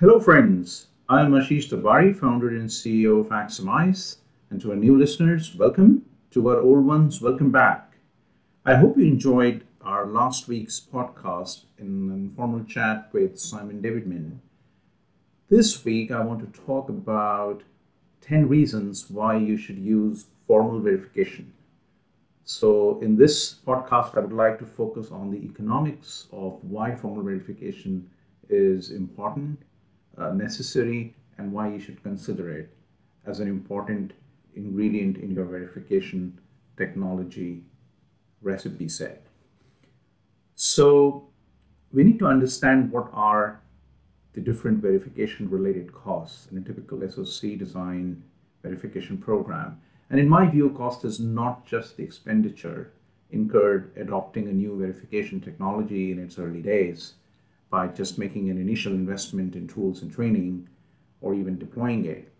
Hello, friends. I'm Ashish Darbari, founder and CEO of Axiomise. And to our new listeners, welcome. To our old ones, welcome back. I hope you enjoyed our last week's podcast in an informal chat with Simon Davidmann. This week, I want to talk about 10 reasons why you should use formal verification. So, in this podcast, I would like to focus on the economics of why formal verification is important uh, necessary and why you should consider it as an important ingredient in your verification technology recipe set. So we need to understand what are the different verification related costs in a typical SOC design verification program. And in my view, cost is not just the expenditure incurred adopting a new verification technology in its early days, by just making an initial investment in tools and training or even deploying it.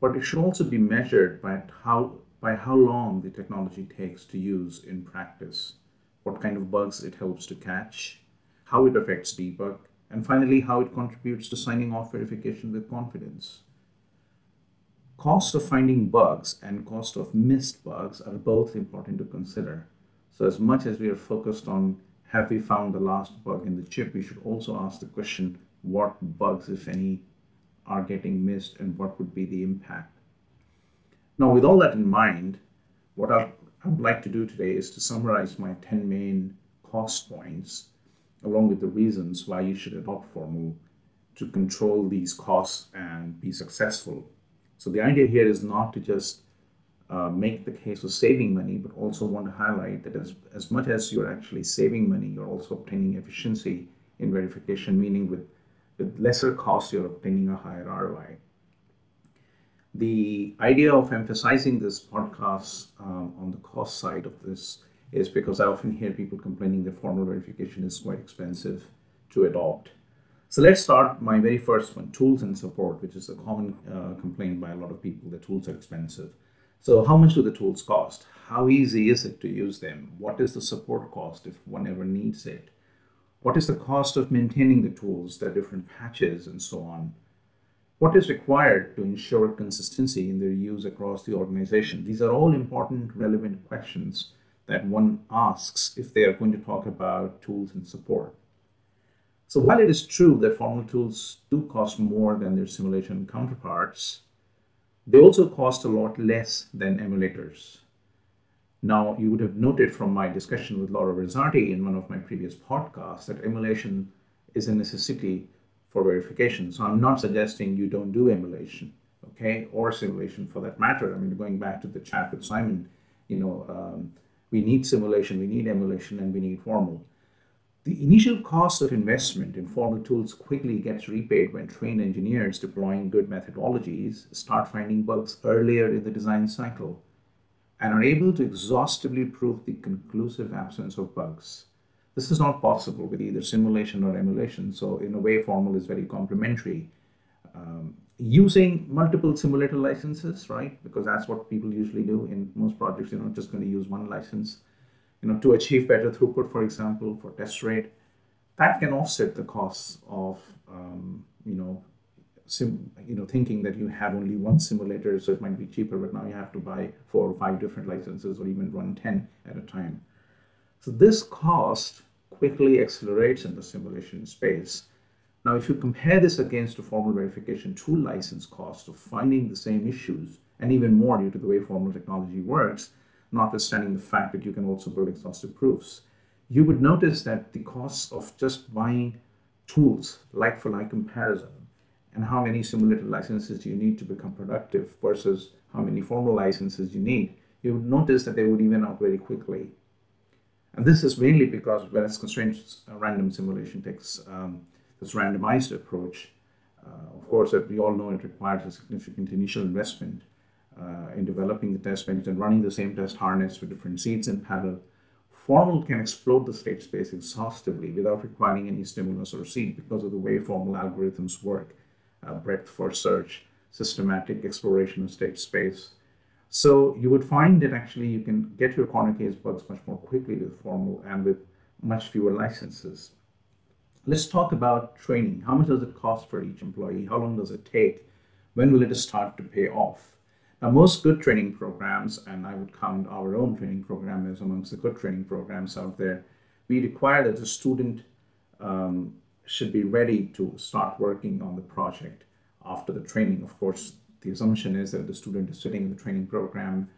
But it should also be measured by how, by how long the technology takes to use in practice, what kind of bugs it helps to catch, how it affects debug, and finally, how it contributes to signing off verification with confidence. Cost of finding bugs and cost of missed bugs are both important to consider. So, as much as we are focused on have we found the last bug in the chip? We should also ask the question what bugs, if any, are getting missed and what would be the impact. Now, with all that in mind, what I would like to do today is to summarize my 10 main cost points along with the reasons why you should adopt Formal to control these costs and be successful. So, the idea here is not to just uh, make the case of saving money, but also want to highlight that as, as much as you're actually saving money, you're also obtaining efficiency in verification, meaning with, with lesser cost, you're obtaining a higher ROI. The idea of emphasizing this podcast um, on the cost side of this is because I often hear people complaining that formal verification is quite expensive to adopt. So let's start my very first one tools and support, which is a common uh, complaint by a lot of people that tools are expensive. So, how much do the tools cost? How easy is it to use them? What is the support cost if one ever needs it? What is the cost of maintaining the tools, their different patches, and so on? What is required to ensure consistency in their use across the organization? These are all important, relevant questions that one asks if they are going to talk about tools and support. So, while it is true that formal tools do cost more than their simulation counterparts, they also cost a lot less than emulators. Now, you would have noted from my discussion with Lauro Rizzatti in one of my previous podcasts that emulation is a necessity for verification. So I'm not suggesting you don't do emulation, okay, or simulation for that matter. I mean, going back to the chat with Simon, you know, um, we need simulation, we need emulation, and we need formal. The initial cost of investment in formal tools quickly gets repaid when trained engineers deploying good methodologies start finding bugs earlier in the design cycle and are able to exhaustively prove the conclusive absence of bugs. This is not possible with either simulation or emulation, so in a way, formal is very complementary. Um, using multiple simulator licenses, right? Because that's what people usually do in most projects. You're not just going to use one license you know, to achieve better throughput, for example, for test rate, that can offset the costs of, um, you know, sim, you know, thinking that you have only one simulator, so it might be cheaper, but now you have to buy four or five different licenses or even run 10 at a time. So this cost quickly accelerates in the simulation space. Now, if you compare this against a formal verification tool license cost of finding the same issues, and even more due to the way formal technology works, notwithstanding the fact that you can also build exhaustive proofs, you would notice that the costs of just buying tools, like for like comparison, and how many simulator licenses you need to become productive versus how many formal licenses you need, you would notice that they would even out very quickly. And this is mainly because whereas constrained uh, random simulation takes um, this randomized approach, uh, of course, that we all know it requires a significant initial investment uh, in developing the test bench and running the same test harness with different seeds in parallel, Formal can explode the state space exhaustively without requiring any stimulus or seed because of the way formal algorithms work uh, breadth first search, systematic exploration of state space. So you would find that actually you can get your corner case bugs much more quickly with formal and with much fewer licenses. let's talk about training. How much does it cost for each employee? How long does it take? When will it start to pay off? Now, most good training programs, and I would count our own training program as amongst the good training programs out there, we require that the student um, should be ready to start working on the project after the training. Of course, the assumption is that the student is sitting in the training program,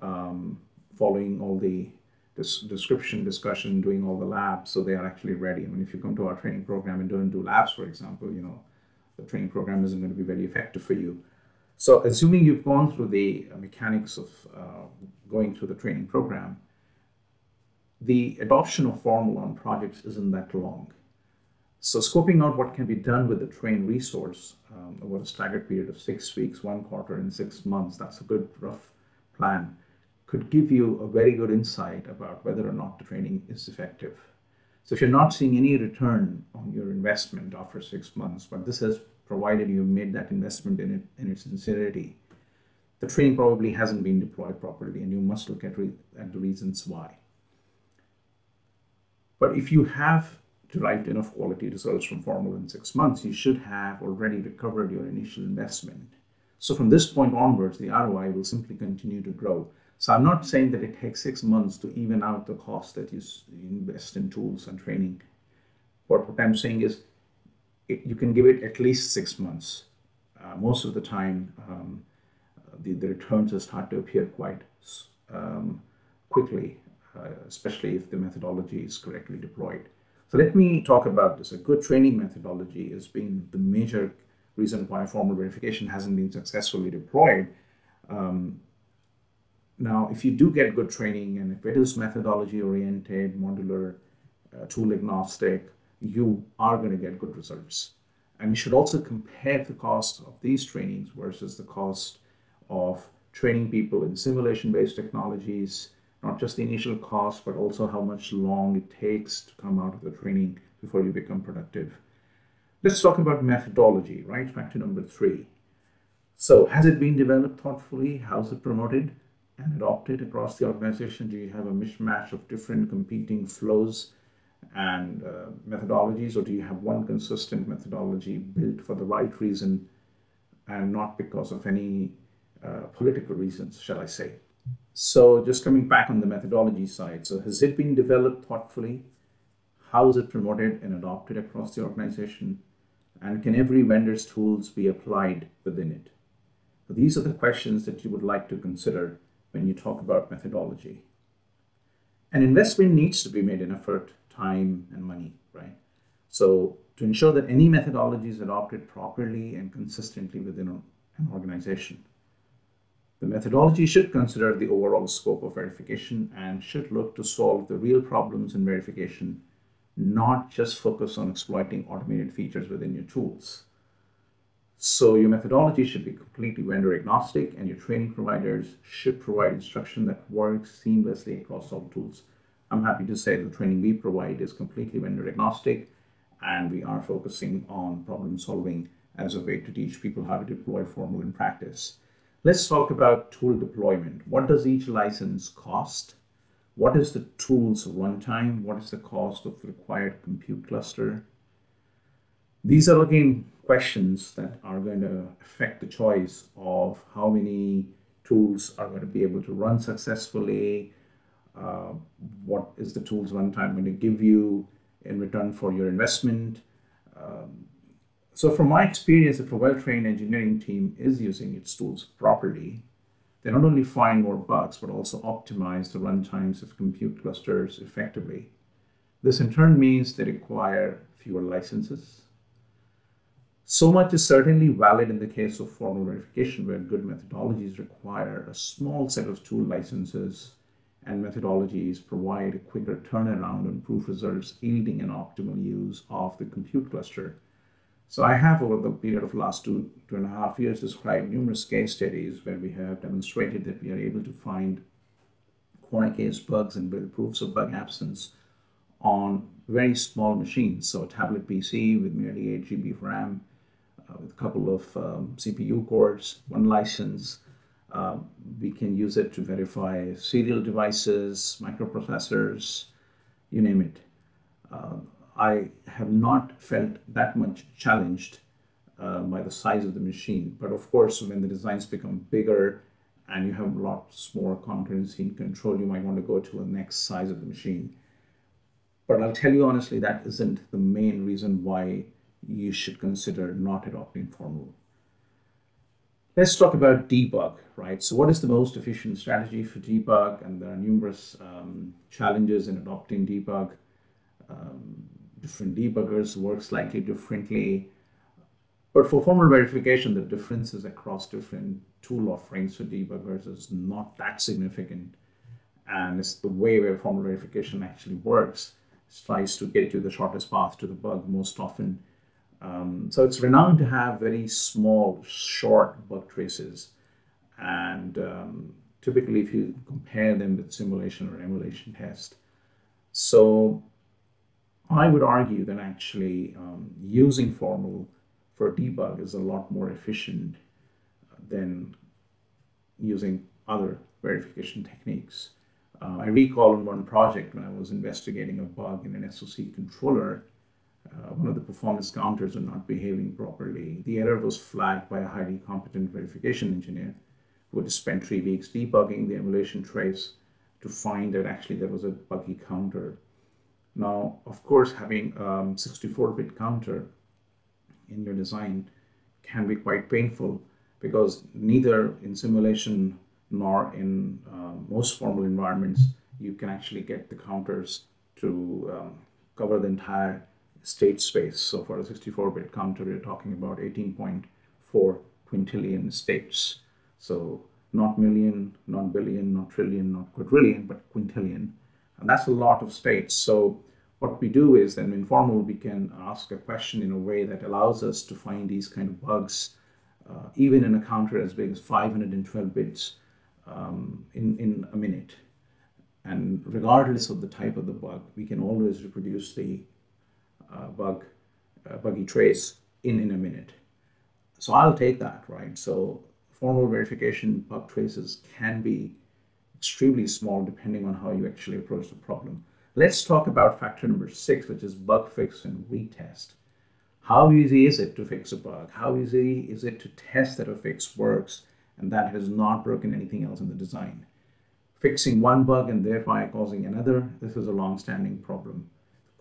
um, following all the description, discussion, doing all the labs, so they are actually ready. I mean, if you come to our training program and don't do labs, for example, you know, the training program isn't going to be very effective for you. So, assuming you've gone through the mechanics of uh, going through the training program, the adoption of formal on projects isn't that long. So, scoping out what can be done with the trained resource um, over a staggered period of six weeks, one quarter, and six months, that's a good rough plan could give you a very good insight about whether or not the training is effective. So if you're not seeing any return on your investment after six months, but this has provided you made that investment in it in its sincerity, the training probably hasn't been deployed properly, and you must look at, re- at the reasons why. But if you have derived enough quality results from formal in six months, you should have already recovered your initial investment. So from this point onwards, the ROI will simply continue to grow so I'm not saying that it takes six months to even out the cost that you invest in tools and training. What I'm saying is it, you can give it at least six months. Uh, most of the time, um, the, the returns will start to appear quite um, quickly, uh, especially if the methodology is correctly deployed. So let me talk about this. A good training methodology has been the major reason why formal verification hasn't been successfully deployed. Um, now, if you do get good training and if it is methodology oriented, modular, uh, tool agnostic, you are going to get good results. And you should also compare the cost of these trainings versus the cost of training people in simulation based technologies, not just the initial cost, but also how much long it takes to come out of the training before you become productive. Let's talk about methodology, right? Factor number three. So, has it been developed thoughtfully? How's it promoted? and adopt it across the organization? Do you have a mishmash of different competing flows and uh, methodologies, or do you have one consistent methodology built for the right reason and not because of any uh, political reasons, shall I say? So, just coming back on the methodology side, so has it been developed thoughtfully? How is it promoted and adopted across the organization? And can every vendor's tools be applied within it? So these are the questions that you would like to consider when you talk about methodology. An investment needs to be made in effort, time, and money, right? So, to ensure that any methodology is adopted properly and consistently within an organization, the methodology should consider the overall scope of verification and should look to solve the real problems in verification, not just focus on exploiting automated features within your tools. So your methodology should be completely vendor agnostic and your training providers should provide instruction that works seamlessly across all tools. I'm happy to say the training we provide is completely vendor agnostic and we are focusing on problem solving as a way to teach people how to deploy formal in practice. Let's talk about tool deployment. What does each license cost? What is the tool's runtime? What is the cost of the required compute cluster? These are again questions that are going to affect the choice of how many tools are going to be able to run successfully, uh, what is the tool's runtime going to give you in return for your investment. Um, so, from my experience, if a well trained engineering team is using its tools properly, they not only find more bugs, but also optimize the runtimes of compute clusters effectively. This in turn means they require fewer licenses, so much is certainly valid in the case of formal verification, where good methodologies require a small set of tool licenses and methodologies provide a quicker turnaround on proof results, yielding an optimal use of the compute cluster. So I have, over the period of last two, two and a half years, described numerous case studies where we have demonstrated that we are able to find corner case bugs and build proofs of bug absence on very small machines. So a tablet PC with merely 8 GB of RAM, uh, with a couple of um, CPU cores, one license. Um, we can use it to verify serial devices, microprocessors, you name it. Uh, I have not felt that much challenged uh, by the size of the machine. But of course, when the designs become bigger and you have lots more concurrency and control, you might want to go to the next size of the machine. But I'll tell you honestly, that isn't the main reason why you should consider not adopting formal. Let's talk about debug, right? So, what is the most efficient strategy for debug? And there are numerous um, challenges in adopting debug. Um, different debuggers work slightly differently. But for formal verification, the differences across different tool offerings for debuggers is not that significant. And it's the way where formal verification actually works. It tries to get you the shortest path to the bug most often. Um, so it's renowned to have very small, short bug traces. And um, typically, if you compare them with simulation or emulation test, so I would argue that actually um, using formal for debug is a lot more efficient than using other verification techniques. Uh, I recall in one project when I was investigating a bug in an SOC controller, uh, one of the performance counters were not behaving properly. The error was flagged by a highly competent verification engineer who had spent three weeks debugging the emulation trace to find that actually there was a buggy counter. Now, of course, having um, 64-bit counter in your design can be quite painful because neither in simulation nor in uh, most formal environments you can actually get the counters to um, cover the entire state space. So for a 64-bit counter, we're talking about 18.4 quintillion states. So not million, not billion, not trillion, not quadrillion, but quintillion. And that's a lot of states. So what we do is then in formal, we can ask a question in a way that allows us to find these kind of bugs, uh, even in a counter as big as 512 bits um, in, in a minute. And regardless of the type of the bug, we can always reproduce the bug, uh, buggy trace in, in a minute. So I'll take that, right? So formal verification bug traces can be extremely small depending on how you actually approach the problem. Let's talk about factor number six, which is bug fix and retest. How easy is it to fix a bug? How easy is it to test that a fix works and that has not broken anything else in the design? Fixing one bug and thereby causing another, this is a long-standing problem.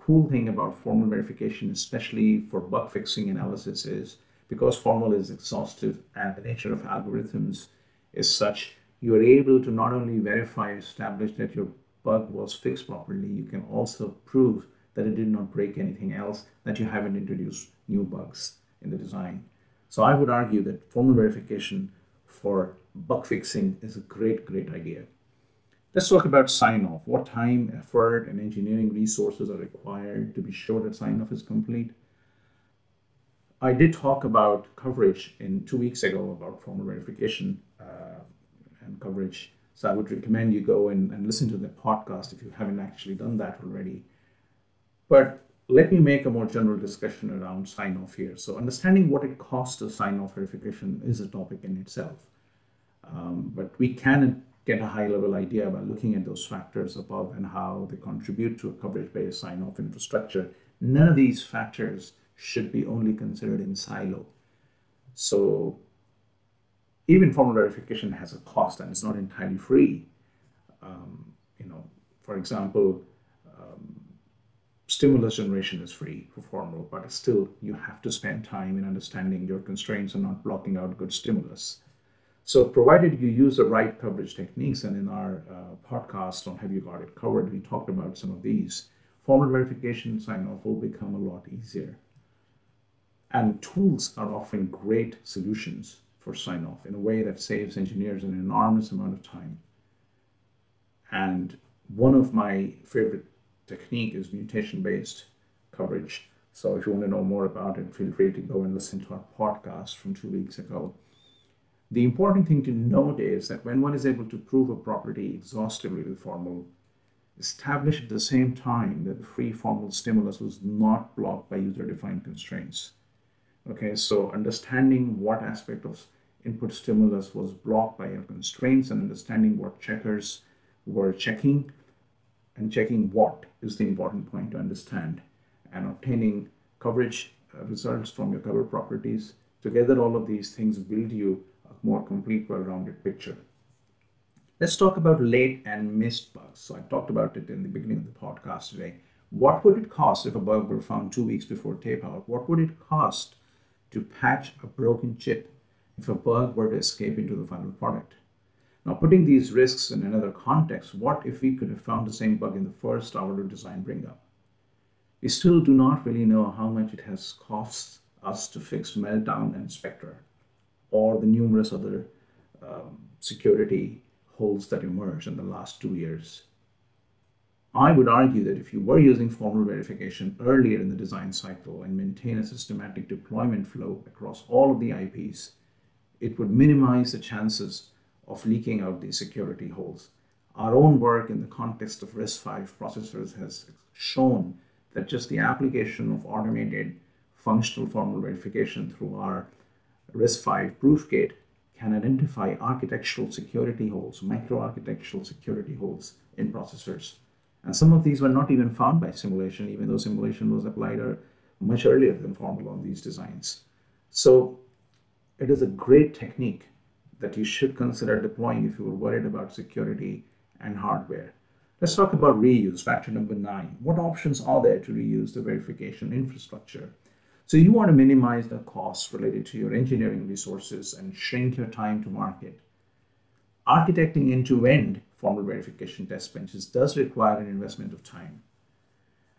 Cool thing about formal verification, especially for bug fixing analysis, is because formal is exhaustive and the nature of algorithms is such, you are able to not only verify, establish that your bug was fixed properly, you can also prove that it did not break anything else, that you haven't introduced new bugs in the design. So I would argue that formal verification for bug fixing is a great, great idea. Let's talk about sign off. What time, effort, and engineering resources are required to be sure that sign off is complete? I did talk about coverage in two weeks ago about formal verification uh, and coverage so I would recommend you go and, and listen to the podcast if you haven't actually done that already. But let me make a more general discussion around sign off here. So, understanding what it costs to sign off verification is a topic in itself. Um, but we can get a high level idea by looking at those factors above and how they contribute to a coverage based sign off infrastructure. None of these factors should be only considered in silo. So, even formal verification has a cost and it's not entirely free. Um, you know, for example, um, stimulus generation is free for formal, but still you have to spend time in understanding your constraints and not blocking out good stimulus. So, provided you use the right coverage techniques, and in our uh, podcast on Have You Got It Covered, we talked about some of these, formal verification sign off will become a lot easier. And tools are offering great solutions for sign off in a way that saves engineers an enormous amount of time. And one of my favorite technique is mutation based coverage. So if you want to know more about it, feel free to go and listen to our podcast from two weeks ago. The important thing to note is that when one is able to prove a property exhaustively with formal, establish at the same time that the free formal stimulus was not blocked by user defined constraints. Okay, so understanding what aspect of input stimulus was blocked by your constraints and understanding what checkers were checking and checking what is the important point to understand. and obtaining coverage uh, results from your cover properties. Together, all of these things build you more complete, well-rounded picture. Let's talk about late and missed bugs. So I talked about it in the beginning of the podcast today. What would it cost if a bug were found two weeks before tape out? What would it cost to patch a broken chip if a bug were to escape into the final product? Now, putting these risks in another context, what if we could have found the same bug in the first hour of design bring up? We still do not really know how much it has cost us to fix Meltdown and Spectre, or the numerous other um, security holes that emerged in the last two years. I would argue that if you were using formal verification earlier in the design cycle and maintain a systematic deployment flow across all of the IPs, it would minimize the chances of leaking out these security holes. Our own work in the context of RISC-V processors has shown that just the application of automated functional formal verification through our RISC-V Proofgate can identify architectural security holes, micro-architectural security holes in processors. And some of these were not even found by simulation, even though simulation was applied much earlier than formal on these designs. So it is a great technique that you should consider deploying if you are worried about security and hardware. Let's talk about reuse, factor number nine. What options are there to reuse the verification infrastructure? So you want to minimize the costs related to your engineering resources and shrink your time to market. Architecting end-to-end formal verification test benches does require an investment of time.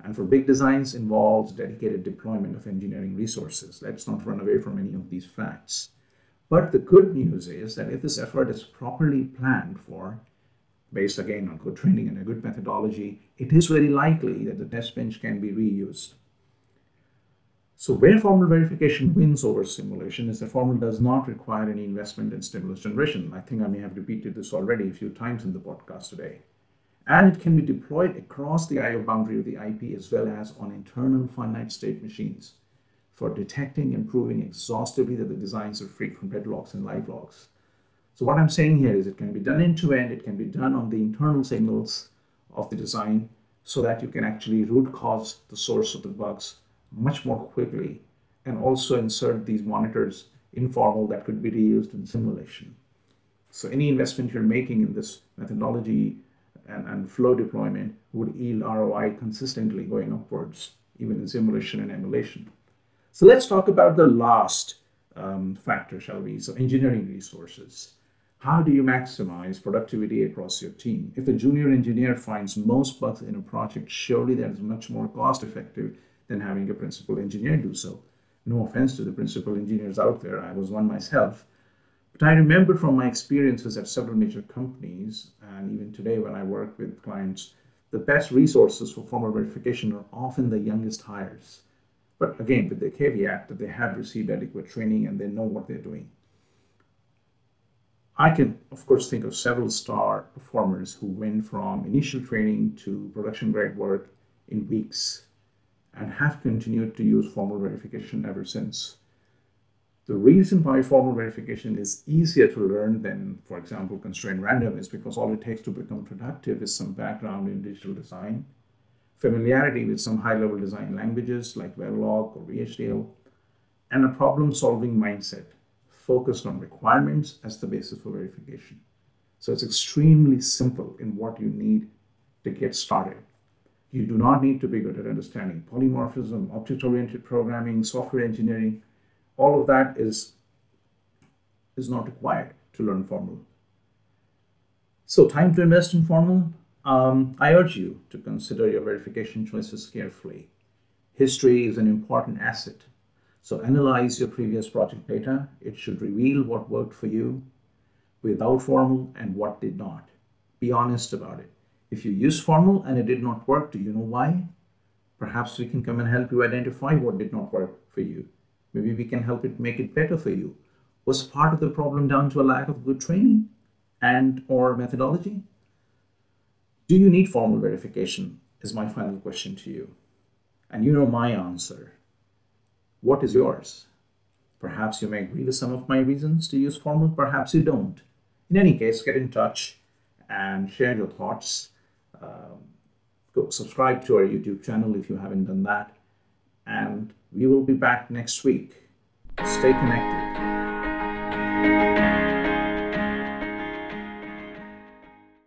And for big designs involves dedicated deployment of engineering resources. Let's not run away from any of these facts. But the good news is that if this effort is properly planned for, based again on good training and a good methodology, it is very likely that the test bench can be reused. So where formal verification wins over simulation is that formal does not require any investment in stimulus generation. I think I may have repeated this already a few times in the podcast today. And it can be deployed across the I/O boundary of the IP as well as on internal finite state machines for detecting and proving exhaustively that the designs are free from deadlocks and livelocks. So what I'm saying here is it can be done end to end, it can be done on the internal signals of the design so that you can actually root cause the source of the bugs much more quickly and also insert these monitors informal that could be reused in simulation. So any investment you're making in this methodology and, and flow deployment would yield ROI consistently going upwards, even in simulation and emulation. So let's talk about the last um, factor, shall we? So engineering resources. How do you maximize productivity across your team? If a junior engineer finds most bugs in a project, surely that is much more cost effective than having a principal engineer do so. No offense to the principal engineers out there, I was one myself. But I remember from my experiences at several major companies, and even today when I work with clients, the best resources for formal verification are often the youngest hires. But again, with the caveat that they have received adequate training and they know what they're doing. I can, of course, think of several star performers who went from initial training to production grade work in weeks and have continued to use formal verification ever since. The reason why formal verification is easier to learn than, for example, constrained random is because all it takes to become productive is some background in digital design, familiarity with some high level design languages like Verilog or VHDL, and a problem solving mindset focused on requirements as the basis for verification. So it's extremely simple in what you need to get started. You do not need to be good at understanding polymorphism, object-oriented programming, software engineering. All of that is, is not required to learn formal. So time to invest in formal? Um, I urge you to consider your verification choices carefully. History is an important asset so analyze your previous project data. It should reveal what worked for you without formal and what did not. Be honest about it. If you use formal and it did not work, do you know why? Perhaps we can come and help you identify what did not work for you. Maybe we can help it make it better for you. Was part of the problem down to a lack of good training and or methodology? Do you need formal verification? Is my final question to you. And you know my answer. What is yours? Perhaps you may agree with some of my reasons to use formal, perhaps you don't. In any case, get in touch and share your thoughts. Um, go subscribe to our YouTube channel if you haven't done that. and we will be back next week. Stay connected.